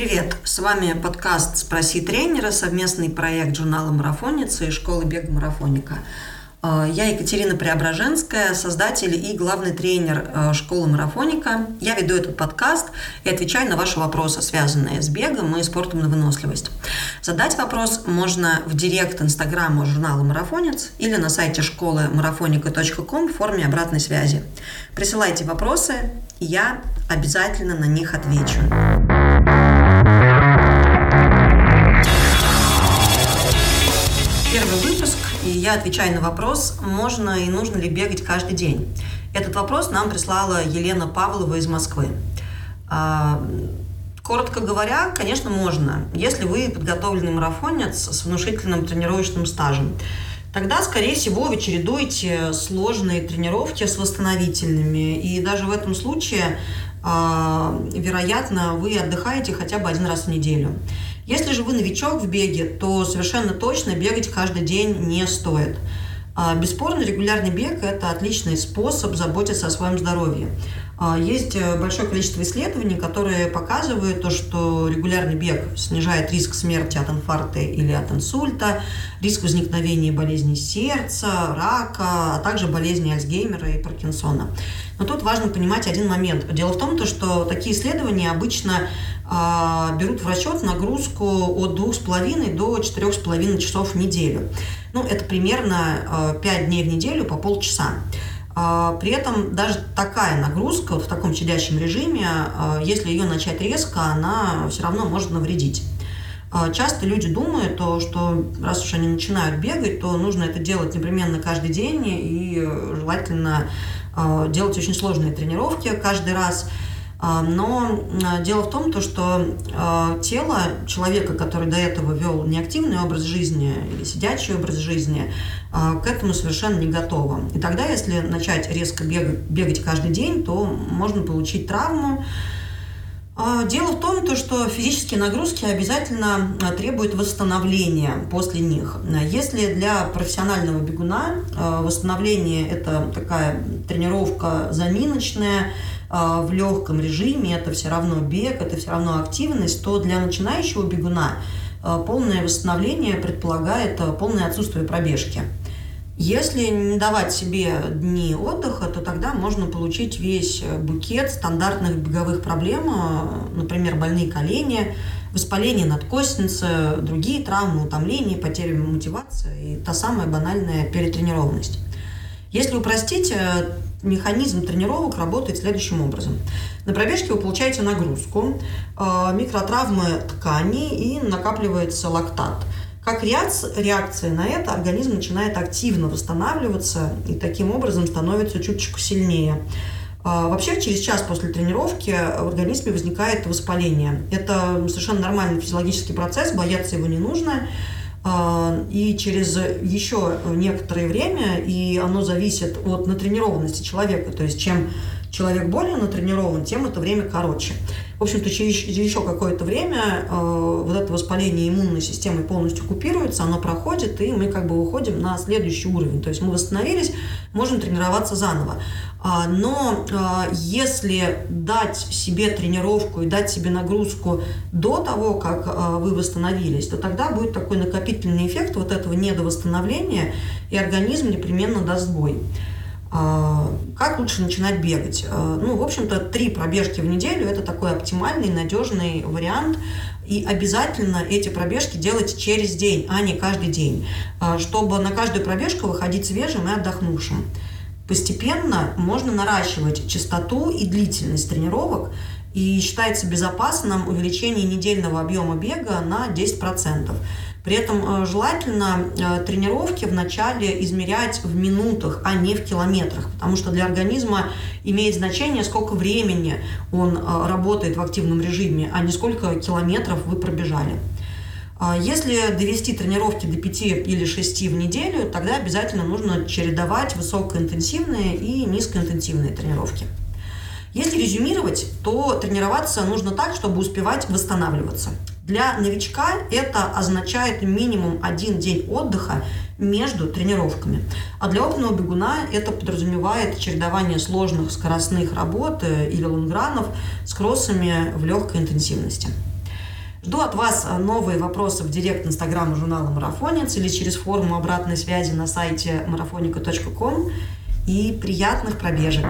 Привет! С вами подкаст «Спроси тренера», совместный проект журнала «Марафонница» и школы бега «Марафоника». Э, я Екатерина Преображенская, создатель и главный тренер э, школы марафоника. Я веду этот подкаст и отвечаю на ваши вопросы, связанные с бегом и спортом на выносливость. Задать вопрос можно в директ инстаграма журнала «Марафонец» или на сайте школы марафоника.ком в форме обратной связи. Присылайте вопросы, я обязательно на них отвечу. Первый выпуск и я отвечаю на вопрос, можно и нужно ли бегать каждый день. Этот вопрос нам прислала Елена Павлова из Москвы. А, коротко говоря, конечно, можно, если вы подготовленный марафонец с внушительным тренировочным стажем. Тогда, скорее всего, вы чередуете сложные тренировки с восстановительными. И даже в этом случае, а, вероятно, вы отдыхаете хотя бы один раз в неделю. Если же вы новичок в беге, то совершенно точно бегать каждый день не стоит. А, бесспорно, регулярный бег – это отличный способ заботиться о своем здоровье. А, есть э, большое количество исследований, которые показывают то, что регулярный бег снижает риск смерти от инфаркта или от инсульта, риск возникновения болезней сердца, рака, а также болезни Альцгеймера и Паркинсона. Но тут важно понимать один момент. Дело в том, что такие исследования обычно а, берут в расчет нагрузку от 2,5 до 4,5 часов в неделю. Ну, это примерно 5 а, дней в неделю по полчаса. А, при этом даже такая нагрузка вот в таком щадящем режиме, если ее начать резко, она все равно может навредить. Часто люди думают, что раз уж они начинают бегать, то нужно это делать непременно каждый день и желательно делать очень сложные тренировки каждый раз – а, но а, дело в том, то, что а, тело человека, который до этого вел неактивный образ жизни или сидячий образ жизни, к этому совершенно не готово. И тогда, если начать резко бегать, бегать каждый день, то можно получить травму. Дело в том, то, что физические нагрузки обязательно требуют восстановления после них. Если для профессионального бегуна восстановление – это такая тренировка заминочная, а, в легком режиме, это все равно бег, это все равно активность, то для начинающего бегуна а, полное восстановление предполагает а, полное отсутствие пробежки. Если не давать себе дни отдыха, то тогда можно получить весь букет стандартных беговых проблем, например, больные колени, воспаление надкостницы, другие травмы, утомление, потеря мотивации и та самая банальная перетренированность. Если упростить, э, механизм тренировок работает следующим образом. На пробежке вы получаете нагрузку, э, микротравмы тканей и накапливается лактат. Как реакция на это организм начинает активно восстанавливаться и таким образом становится чуточку сильнее. Э, вообще, через час после тренировки в организме возникает воспаление. Это совершенно нормальный физиологический процесс, бояться его не нужно. А, и через еще некоторое время, и оно зависит от натренированности человека, то есть чем человек более натренирован, тем это время короче. В общем-то, через еще какое-то время э, вот это воспаление иммунной системы полностью купируется, оно проходит, и мы как бы выходим на следующий уровень. То есть мы восстановились, можем тренироваться заново. А, но а, если дать себе тренировку и дать себе нагрузку до того, как а, вы восстановились, то тогда будет такой накопительный эффект вот этого недовосстановления, и организм непременно даст бой. Как лучше начинать бегать? Ну, в общем-то, три пробежки в неделю – это такой оптимальный, надежный вариант. И обязательно эти пробежки делать через день, а не каждый день, чтобы на каждую пробежку выходить свежим и отдохнувшим. Постепенно можно наращивать частоту и длительность тренировок, и считается безопасным увеличение недельного объема бега на 10%. При этом э, желательно э, тренировки вначале измерять в минутах, а не в километрах, потому что для организма имеет значение, сколько времени он э, работает в активном режиме, а не сколько километров вы пробежали. А если довести тренировки до 5 или 6 в неделю, тогда обязательно нужно чередовать высокоинтенсивные и низкоинтенсивные тренировки. Если резюмировать, то тренироваться нужно так, чтобы успевать восстанавливаться. Для новичка это означает минимум один день отдыха между тренировками. А для опытного бегуна это подразумевает чередование сложных скоростных работ или лонгранов с кроссами в легкой интенсивности. Жду от вас новые вопросы в директ инстаграма журнала «Марафонец» или через форму обратной связи на сайте marafonica.com. И приятных пробежек!